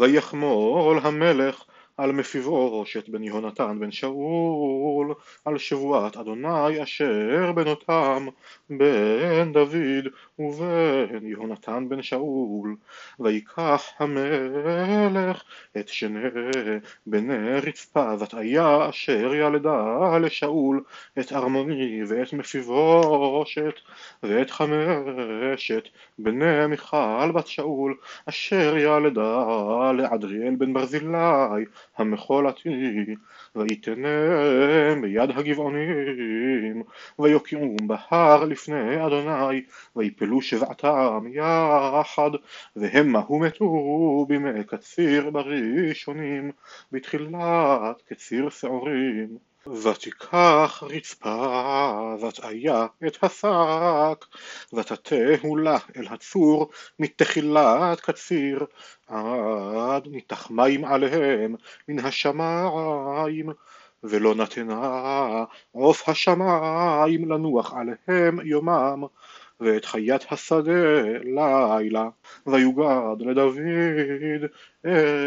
ויחמול המלך על מפיבושת בן יהונתן בן שאול על שבועת אדוני אשר בנותם בן דוד ובן יהונתן בן שאול. ויקח המלך את שני בני רצפה ותאיה אשר ילדה לשאול את ארמוני ואת מפיבושת ואת חמשת בני מיכל בת שאול אשר ילדה לעדריאל בן ברזילי המחולתי ויתנם ביד הגבעונים ויוקיעום בהר לפני אדוני ויפלו שבעתם יחד והם מהו מתו בימי קציר בראשונים בתחילת קציר שעורים ותיקח רצפה ותאיה את השק ותתהו לה אל הצור מתחילת קציר עד ניתח מים עליהם מן השמיים ולא נתנה עוף השמיים לנוח עליהם יומם ואת חיית השדה לילה ויוגד לדוד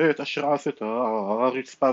את אשר עשתה רצפה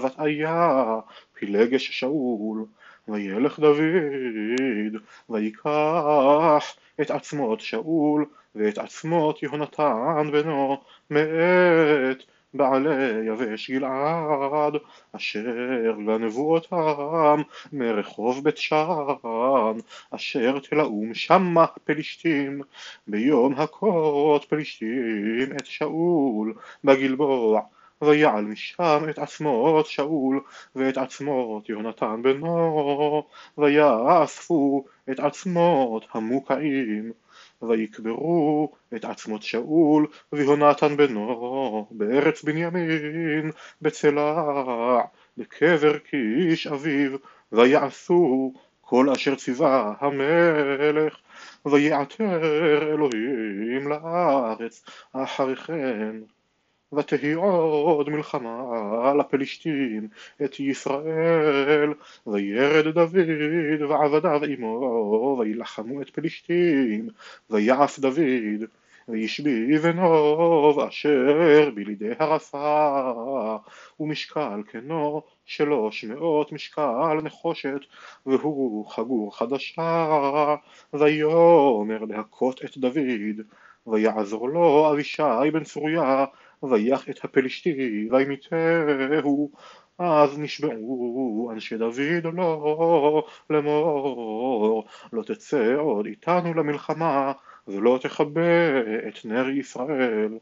ותאיה פילגש שאול וילך דוד ויקח את עצמות שאול ואת עצמות יהונתן בנו מאת בעלי יבש גלעד אשר גנבו אותם מרחוב בית שען אשר תלאום שמה פלישתים ביום הכות פלישתים את שאול בגלבוע ויעל משם את עצמות שאול ואת עצמות יהונתן בנו ויאספו את עצמות המוקעים ויקברו את עצמות שאול ויהונתן בנו בארץ בנימין בצלע בקבר קיש אביו ויעשו כל אשר ציווה המלך ויעתר אלוהים לארץ אחרי כן ותהי עוד מלחמה לפלישתים את ישראל וירד דוד ועבדיו עמו וילחמו את פלישתים ויעף דוד וישבי בנוב אשר בלידי הרפה ומשקל כנו שלוש מאות משקל נחושת והוא חגור חדשה ויאמר להכות את דוד ויעזור לו אבישי בן צרויה ויח את הפלשתי וימיתהו אז נשבעו אנשי דוד לא לאמור לא תצא עוד איתנו למלחמה ולא תכבה את נר ישראל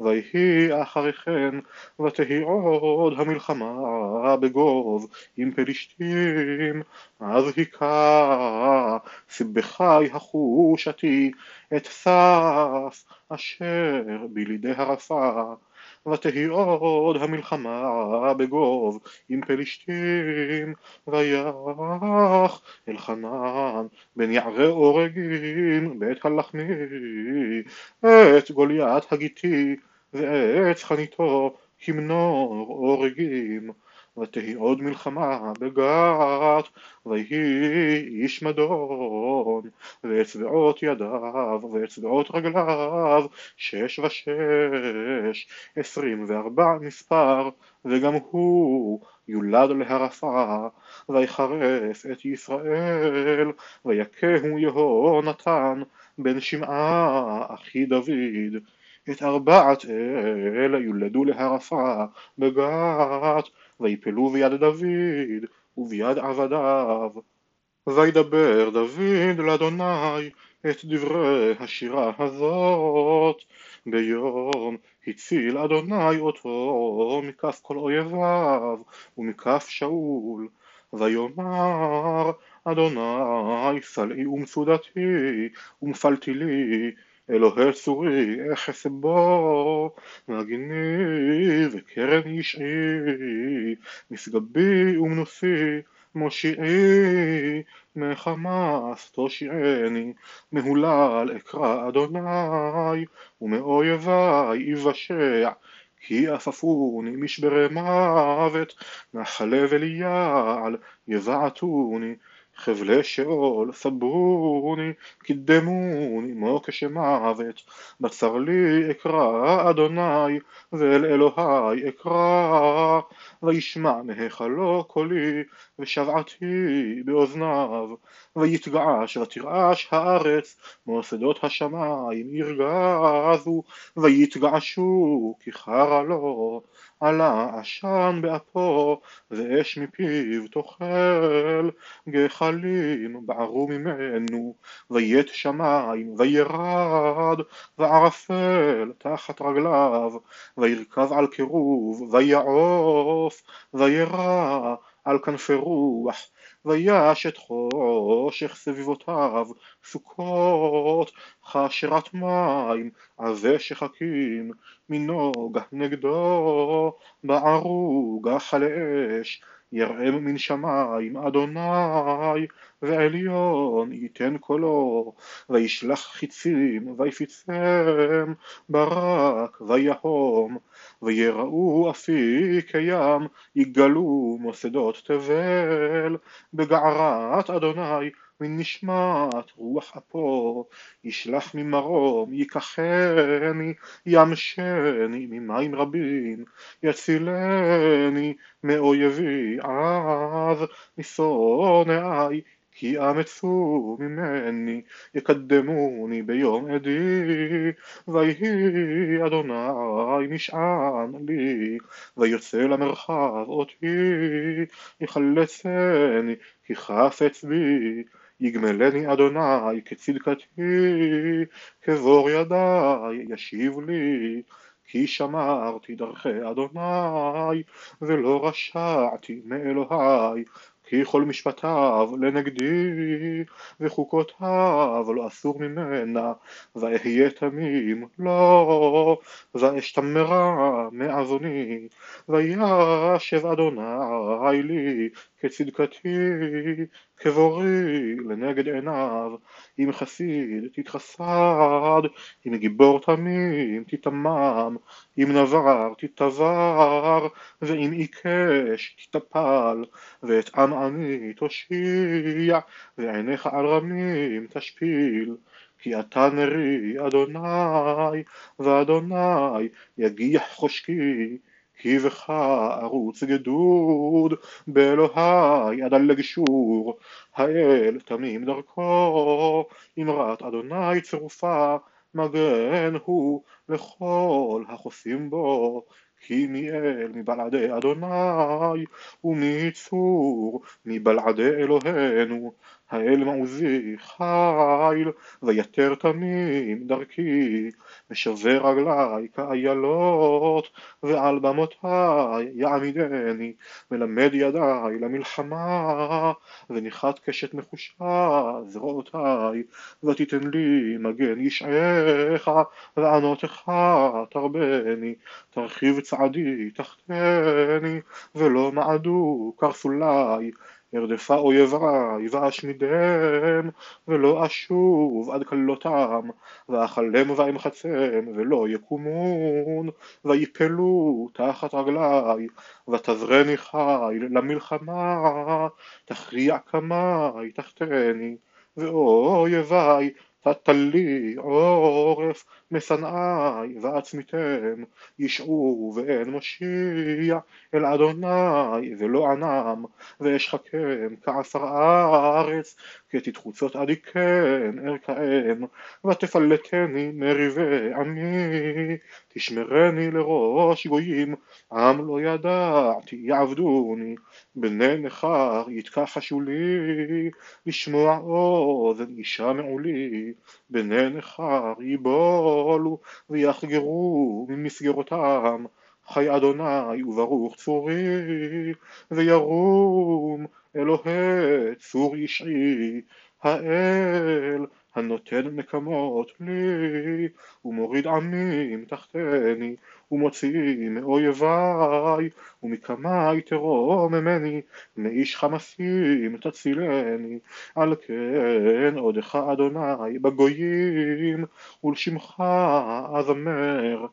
ויהי אחרי כן ותהי עוד המלחמה בגוב עם פלישתים. אז היכה סיבכי החושתי את סף אשר בלידי הרפה. ותהי עוד המלחמה בגוב עם פלישתים. ויח אלחנן בן יערי אורגים בית הלחמי את גוליית הגיתי ואת חניתו כמנור אורגים ותהי עוד מלחמה בגת ויהי איש מדון ואצבעות ידיו ואצבעות רגליו שש ושש עשרים וארבע מספר וגם הוא יולד להרפה ויחרף את ישראל ויכהו יהונתן בן שמעה אחי דוד את ארבעת אלה יולדו להרפה בגת ויפלו ביד דוד וביד עבדיו. וידבר דוד לאדוני את דברי השירה הזאת. ביום הציל אדוני אותו מכף כל אויביו ומכף שאול. ויאמר אדוני סלעי ומצודתי ומפלתי לי אלוהי צורי אחס בו? מגיני וקרן ישעי משגבי ומנוסי מושיעי מחמאס תושיעני מהולל אקרא אדוני ומאויבי יבשע כי עפפוני משברי מוות נחלה וליעל יבעטוני חבלי שאול סברוני, קידמוני מוקש מוות, בצר לי אקרא אדוני, ואל אלוהי אקרא, וישמע מהיכלו קולי, ושבעתי באוזניו, ויתגעש ותרעש הארץ, מוסדות השמיים ירגזו, ויתגעשו כי חרא לו, עלה עשן באפו, ואש מפיו תאכל, גחלים בערו ממנו, ויית שמיים, וירד, וערפל תחת רגליו, וירכב על קירוב, ויעוף, וירא על כנפי רוח, ויש את חושך סביבותיו, סוכות, חשרת מים, עבי שחקים, מנוגה נגדו, בערו גחה יראם מן שמיים אדוני ועליון ייתן קולו וישלח חיצים ויפיצם ברק ויהום ויראו אפיק הים יגלו מוסדות תבל בגערת אדוני מן נשמת רוח אפו, ישלח ממרום, ייקחני, ימשני ממים רבים, יצילני מאויבי. אז, משונאי, כי אמצו ממני, יקדמוני ביום עדי, ויהי אדוני משען לי, ויוצא למרחב אותי, יחלצני, כי חפץ בי, יגמלני אדוני כצדקתי, כבור ידי ישיב לי, כי שמרתי דרכי אדוני, ולא רשעתי מאלוהי, כי כל משפטיו לנגדי, וחוקותיו לא אסור ממנה, ואהיה תמים לא, ואשתמרה מעווני, וישב אדוני לי כצדקתי, כבורי לנגד עיניו, אם חסיד תתחסד, אם גיבור תמים תתמם, אם נבר תתבר, ואם עיקש תתפל, ואת עם עמי תושיע, ועיניך על רמים תשפיל. כי אתה נרי אדוני, ואדוני יגיח חושקי, בך ערוץ גדוד, באלוהי אדלג שור, האל תמים דרכו, אמרת אדוני צרופה, מגן הוא לכל החוסים בו, כי מאל מבלעדי אדוני, ומיצור מבלעדי אלוהינו, האל מעוזי חיל, ויתר תמים דרכי, ושווה רגלי כאיילות, ועל במותי יעמידני, מלמד ידי למלחמה, וניחת קשת נחושה זרועותי, ותיתן לי מגן ישעך, וענותך תרבני, תרחיב צעדי תחתני, ולא מעדו קרסולי, ארדפה אויביי ואשמידם ולא אשוב עד כלותם ואכלם ואמחצם ולא יקומון ויפלו תחת רגלי ותזרני חיל למלחמה תכריע קמי תחתני ואויביי תלי עורף משנאי ועצמיתם ישעו ואין מושיע אל אדוני ולא ענם ואשחקם כעפר הארץ כתתחוצות עדיקן ארכאם ותפלטני מריבי עמי תשמרני לראש גויים עם לא ידעתי יעבדוני בני נכר יתכחשו לי לשמוע אוזן ישמעו לי בני נכר יבולו ויחגרו ממסגרותם חי אדוני וברוך צורי וירום אלוהי צור ישעי האל הנותן נקמות לי ומוריד עמים תחתני ומוציא מאויביי ומקמי תרוממני מאיש חמסים תצילני. על כן עודך אדוני בגויים ולשמך אזמר